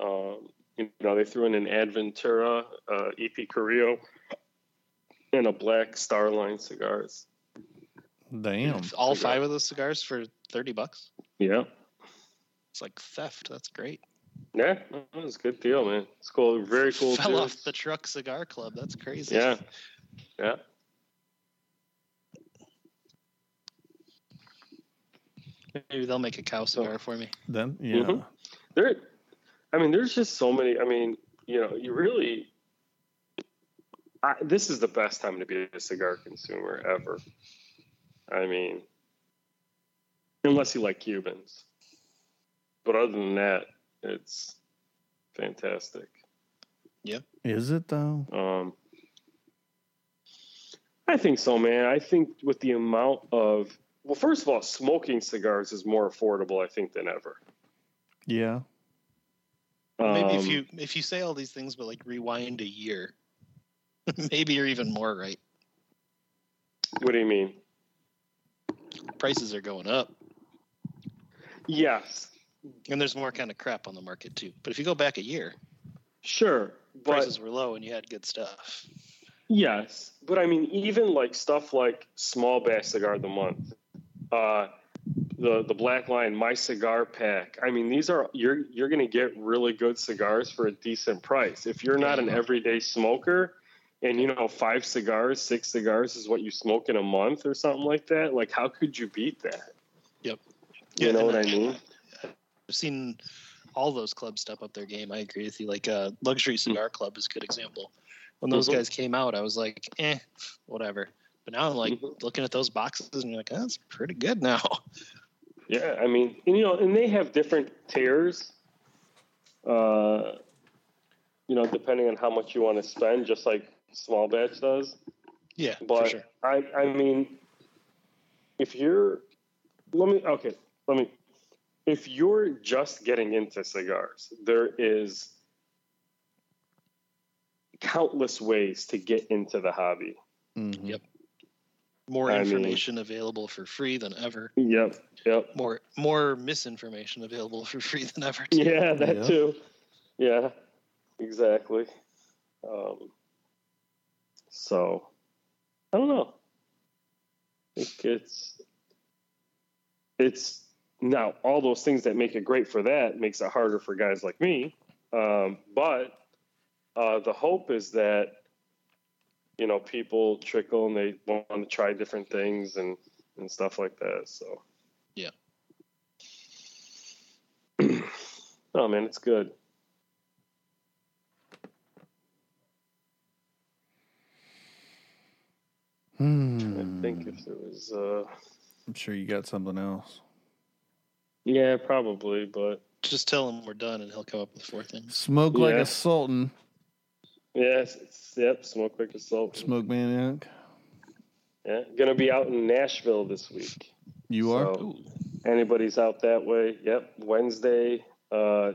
Um, you know, they threw in an Aventura, uh, EP Carrillo, and a Black Star Line cigars. Damn. All cigar. five of those cigars for 30 bucks? Yeah. It's like theft. That's great. Yeah, that was a good deal, man. It's cool. Very cool. Fell off the truck cigar club. That's crazy. Yeah. Yeah. Maybe they'll make a cow cigar for me. Then yeah. Mhm. There, I mean, there's just so many. I mean, you know, you really. I, this is the best time to be a cigar consumer ever. I mean, unless you like Cubans. But other than that, it's fantastic. Yep. Is it though? Um, I think so, man. I think with the amount of well, first of all, smoking cigars is more affordable, I think, than ever. Yeah. Maybe if Um, you if you say all these things, but like rewind a year, maybe you're even more right. What do you mean? Prices are going up, Yes, and there's more kind of crap on the market too. But if you go back a year, sure, but prices were low and you had good stuff. yes, but I mean, even like stuff like small batch cigar of the month, uh, the the Black Line, my cigar pack. I mean, these are you're you're going to get really good cigars for a decent price. If you're not an everyday smoker, and you know five cigars, six cigars is what you smoke in a month or something like that, like how could you beat that? Yep. You know what I mean? I've seen all those clubs step up their game. I agree with you. Like uh, Luxury Cigar Club is a good example. When those Mhm. guys came out, I was like, eh, whatever. But now I'm like Mhm. looking at those boxes and you're like, oh, that's pretty good now. Yeah, I mean, and, you know, and they have different tiers. Uh, you know, depending on how much you want to spend, just like small batch does. yeah, But for sure. I, I mean, if you're, let me, okay, let me, if you're just getting into cigars, there is countless ways to get into the hobby. Mhm. Yep. More I mean- information available for free than ever. Yep, yep. More more misinformation available for free than ever. too. Yeah, that Yeah. too. Yeah, exactly. Um, so, I don't know. I think it's it's now all those things that make it great for that makes it harder for guys like me. Um, but uh, the hope is that you know, people trickle and they want to try different things and and stuff like that. So Yeah. oh man, it's good. Hmm. I think if there was, uh, I'm sure you got something else. yeah, probably, but Just tell him we're done, and he'll come up with four things. Smoke like Yeah. a sultan. yes, it's, yep, smoke quick assault. Smoke maniac. Yeah, gonna be out in Nashville this week. You are. So, anybody's out that way, yep. Wednesday, uh,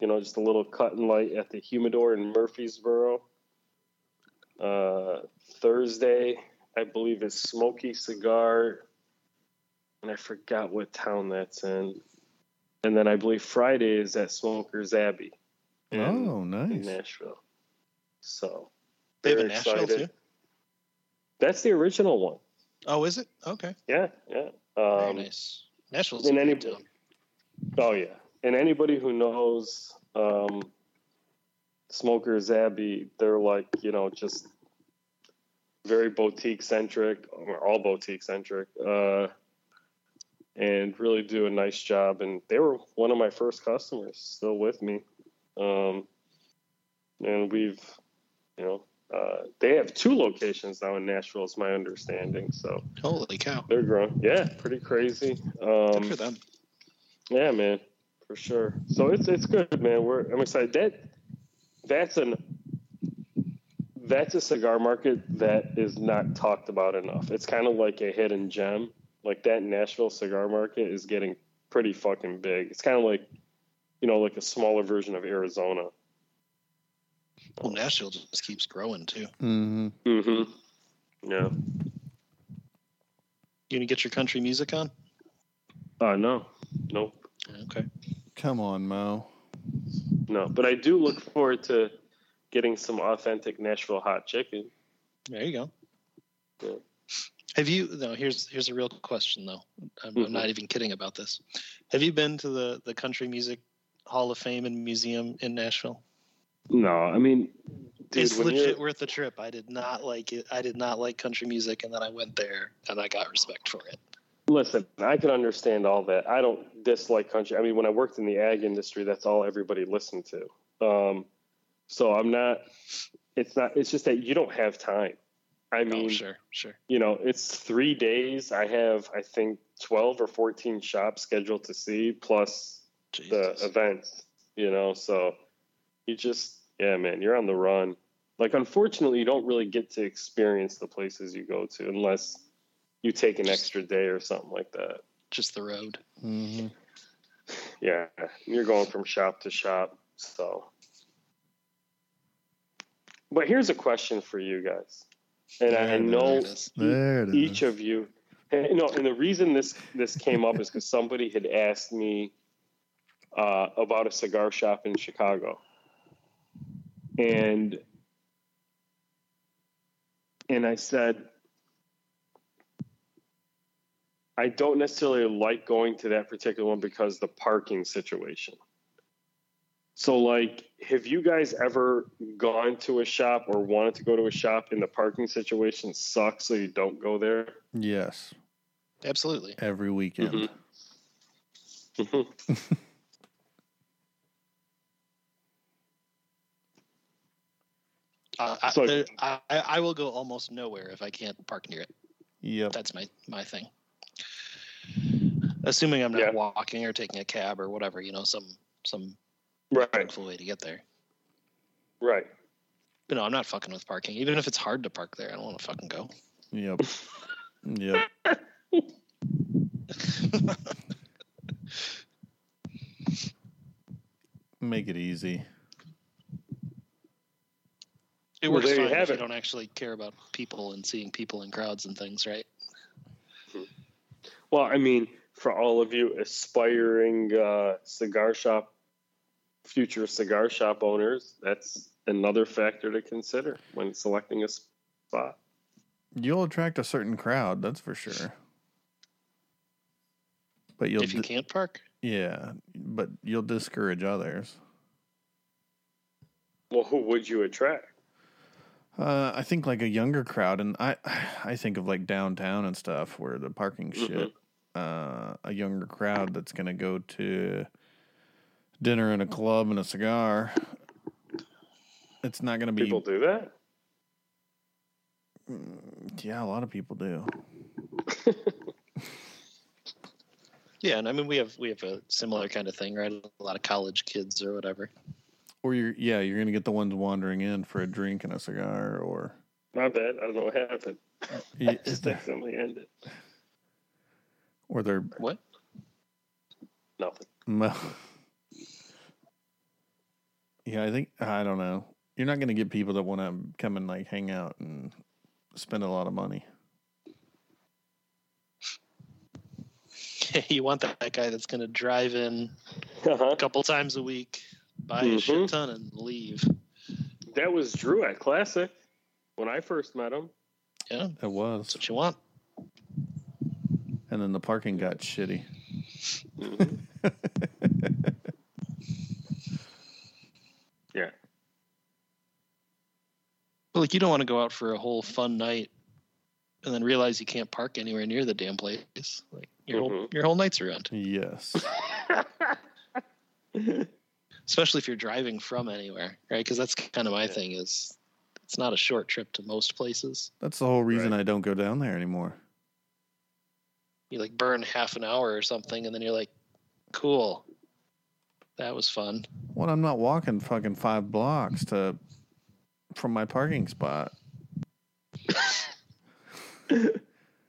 you know, just a little cut and light at the Humidor in Murfreesboro. Uh, Thursday, I believe is Smoky Cigar, and I forgot what town that's in. And then I believe Friday is at Smokers Abbey in, oh, in nice. Nashville. So They have a Nashville excited. too. That's the original one. Oh, is it? Okay, Yeah, yeah. very Um, nice. Nashville's a and great any- town. Oh yeah, and anybody who knows um, Smokers Abbey, they're like you know just very boutique centric, or all boutique centric, uh, and really do a nice job. And they were one of my first customers, still with me, um, and we've you know uh, they have two locations now in Nashville, is my understanding. So Holy cow! they're growing, yeah, pretty crazy. Um, Good for them. yeah, man, for sure. So it's it's good, man. We're I'm excited. That that's an that's a cigar market that is not talked about enough. It's kind of like a hidden gem. Like that Nashville cigar market is getting pretty fucking big. It's kind of like you know like a smaller version of Arizona. Well, Nashville just keeps growing too. hmm Mm-hmm. Yeah. You gonna get your country music on? Uh no. Nope. Okay. Come on, Mo. No. But I do look forward to getting some authentic Nashville hot chicken. There you go. Yeah. Have you? No. Here's here's a real question though. I'm, I'm Mhm. not even kidding about this. Have you been to the the Country Music Hall of Fame and Museum in Nashville? No, I mean, dude, it's legit you're- worth the trip. I did not like it. I did not like country music, and then I went there and I got respect for it. Listen, I can understand all that. I don't dislike country. I mean, when I worked in the ag industry, that's all everybody listened to. Um, so I'm not. It's not. It's just that you don't have time. I mean, oh, sure, sure. you know, it's three days. I have, I think, twelve or fourteen shops scheduled to see, plus the events. You know, so you just, yeah, man, you're on the run. Like, unfortunately, you don't really get to experience the places you go to unless you take an extra day or something like that. Just the road. hmm Yeah, you're going from shop to shop. So, but here's a question for you guys, and I There it know There. There it is. each of you. And, no, and the reason this this came up is because somebody had asked me uh, about a cigar shop in Chicago, and and I said. I don't necessarily like going to that particular one because the parking situation. So, like, have you guys ever gone to a shop or wanted to go to a shop and the parking situation sucks, so you don't go there? Yes, Absolutely. every weekend. Mhm. Mhm. Uh, I, So- there- I, I I will go almost nowhere if I can't park near it. Yep. That's my my thing. Assuming I'm not Yeah. walking or taking a cab or whatever, you know, some some Right, painful way to get there. right. But no, I'm not fucking with parking. Even if it's hard to park there, I don't want to fucking go. Yep. Yep. Make it easy. It works there you fine have if you it. don't actually care about people and seeing people in crowds and things, right? Well, I mean, for all of you aspiring uh, cigar shop, future cigar shop owners, that's another factor to consider when selecting a spot. You'll attract a certain crowd, that's for sure. But you'll if you di- can't park, yeah, but you'll discourage others. Well, who would you attract? Uh, I think like a younger crowd, and I I think of like downtown and stuff where the parking Mhm. shit. Uh, a younger crowd that's gonna go to dinner in a club and a cigar. It's not gonna be. People do that. Mm, yeah, a lot of people do. Yeah, and I mean we have we have a similar kind of thing, right? A lot of college kids or whatever. Or you're yeah, you're gonna get the ones wandering in for a drink and a cigar, or My bad. I don't know what happened. I y- just accidentally ended. or they're What? Nothing. Well, yeah, I think I don't know. You're not going to get people that want to come and like hang out and spend a lot of money. you want that, that guy that's going to drive in Uh-huh. a couple times a week, buy a Mhm. shit ton, and leave. That was Drew at Classic when I first met him. Yeah, It was. that's what you want. and then the parking got shitty. Mhm. yeah. But like, you don't want to go out for a whole fun night and then realize you can't park anywhere near the damn place. Like your whole Mhm. your whole night's ruined. yes, Especially if you're driving from anywhere, right? Because that's kind of my Yeah. thing. Is it's not a short trip to most places. that's the whole reason Right. I don't go down there anymore. You like burn half an hour or something, and then you're like, "Cool, that was fun." Well, I'm not walking fucking five blocks to from my parking spot.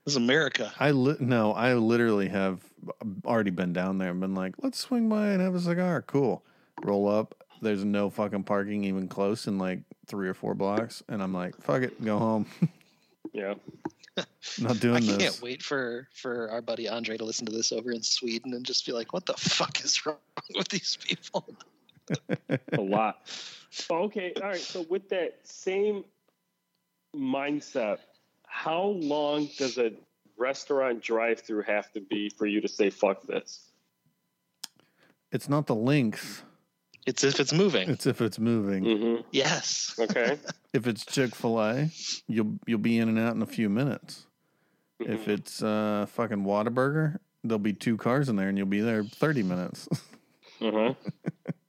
This is America. I li- no, I literally have uh, already been down there and been like, let's swing by and have a cigar. Cool. Roll up. There's no fucking parking even close in like three or four blocks, and I'm like, fuck it, go home. Yeah. Not doing I can't this. wait for for our buddy Andre to listen to this over in Sweden and just be like, "What the fuck is wrong with these people?" a lot. Oh, okay, all right. So with that same mindset, how long does a restaurant drive-through have to be for you to say "fuck this"? It's not the length. It's if it's moving. It's if it's moving. Mm-hmm. Yes. Okay. If it's Chick Fil A, you'll you'll be in and out in a few minutes. If Mm-hmm. it's uh fucking Whataburger, there'll be two cars in there, and you'll be there thirty minutes. Mhm.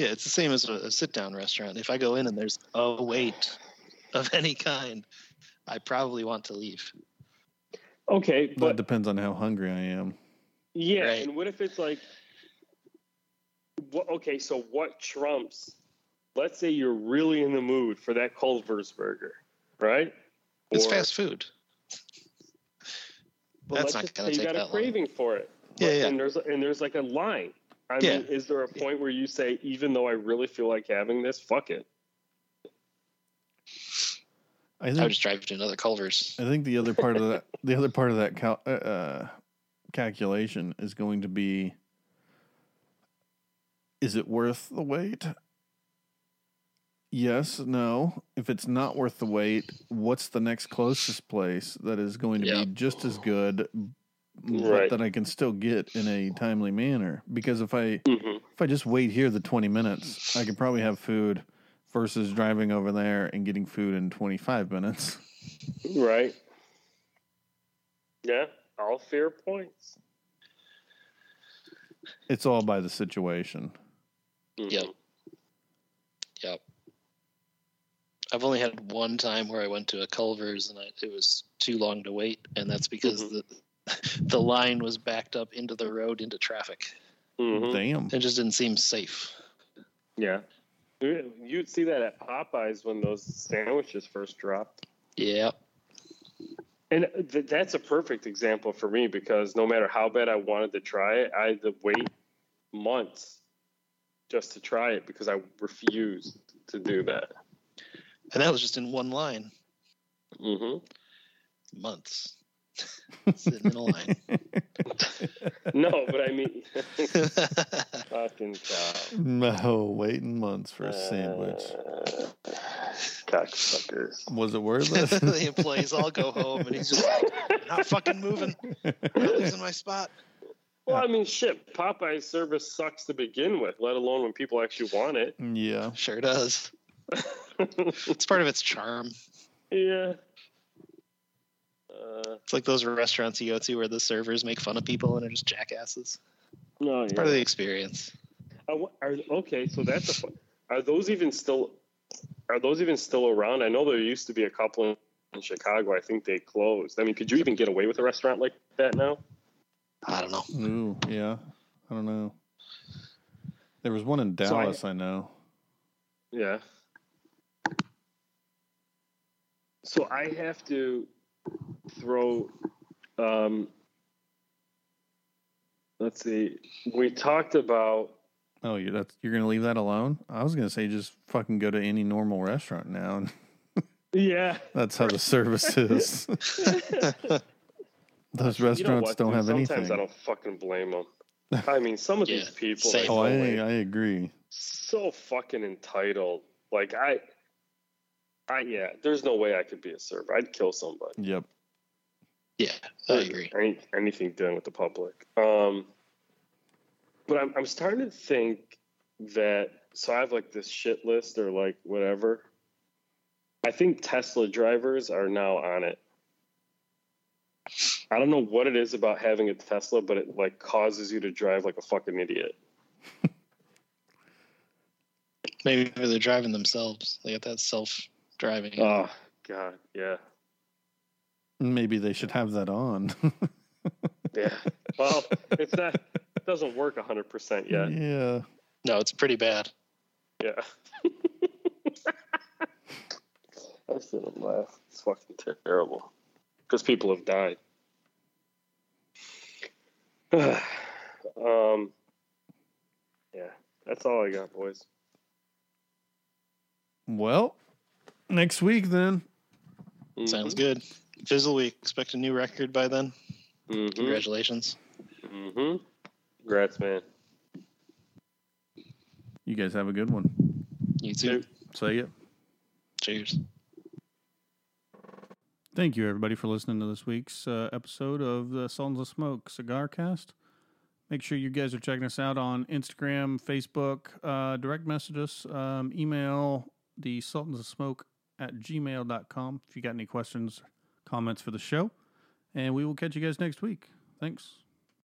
Yeah, it's the same as a, a sit-down restaurant. If I go in and there's a wait of any kind, I probably want to leave. Okay, But it depends on how hungry I am. yeah, Right. and what if it's like, what, okay, so what trumps? Let's say you're really in the mood for that Culver's burger, right? It's Or- fast food. That's not gonna say you got that a long. craving for it. Yeah, But- yeah. And there's and there's like a line. I Yeah. mean, is there a point where you say, even though I really feel like having this, fuck it? I I would just drive to another Culver's. I think the other part of that the other part of that cal- uh, uh, calculation is going to be: is it worth the wait? Yes, no. If it's not worth the wait, what's the next closest place that is going to Yeah. be just as good, but Right. that I can still get in a timely manner? Because if I Mm-hmm. if I just wait here the 20 minutes, I could probably have food versus driving over there and getting food in 25 minutes. Right. Yeah, all fair points. It's all by the situation. Mhm. Yep. Yep. I've only had one time where I went to a Culver's and I, it was too long to wait, and that's because Mhm. the the line was backed up into the road into traffic. Mhm. Damn. It just didn't seem safe. Yeah. You- You'd see that at Popeyes when those sandwiches first dropped. Yeah. And th- that's a perfect example for me because no matter how bad I wanted to try it, I had to wait months just to try it because I refused to do that. And that was just in one line. hmm Months. Sitting in a line. No, but I mean, fucking cow. No, waiting months for a sandwich. Uh, cocksuckers. Was it worth it? the employees all go home and he's just like, not fucking moving. I'm losing my spot. Well, I mean, shit. Popeye's service sucks to begin with, let alone when people actually want it. yeah. Sure does. It's part of its charm. yeah. Uh, It's like those restaurants you go to where the servers make fun of people and are just jackasses. no, It's yeah. part of the experience. I wa- are, okay, so that's a. fu- Are those even still? Are those even still around? I know there used to be a couple in Chicago. I think they closed. I mean, could you even get away with a restaurant like that now? I don't know. Ooh, yeah. I don't know. There was one in So I- Dallas, I, know. Yeah. So I have to throw. Um, let's see. We talked about. Oh, you that's you're gonna leave that alone? I was gonna say just fucking go to any normal restaurant now, and Yeah. that's how the service is. Those restaurants don't have Sometimes anything. I don't fucking blame them. I mean, some of Yeah, these people same. oh, I like, I agree. so fucking entitled. Like I, I yeah. There's no way I could be a server. I'd kill somebody. Yep. Yeah, I agree. Any, anything dealing with the public. Um, but I'm I'm starting to think that so I have like this shit list or like whatever. I think Tesla drivers are now on it. I don't know what it is about having a Tesla, but it like causes you to drive like a fucking idiot. Maybe they're driving themselves. They got that self-driving. Oh god, yeah, Maybe they should have that on. yeah. Well, it's not. It doesn't work hundred percent yet. yeah. no, it's pretty bad. Yeah. I've seen him laugh. It's fucking terrible. Because people have died. um, yeah, that's all I got, boys. Well, next week then. Sounds good. Fizzle, we expect a new record by then. Mm-hmm. Congratulations. Mm-hmm. Congrats, man. You guys have a good one. You too. Say it. Cheers. Thank you, everybody, for listening to this week's uh, episode of the Sultans of Smoke Cigar Cast. Make sure you guys are checking us out on Instagram, Facebook, uh, direct message us, um, email the Sultans of Smoke at gmail.com if you got any questions, comments for the show. And we will catch you guys next week. Thanks.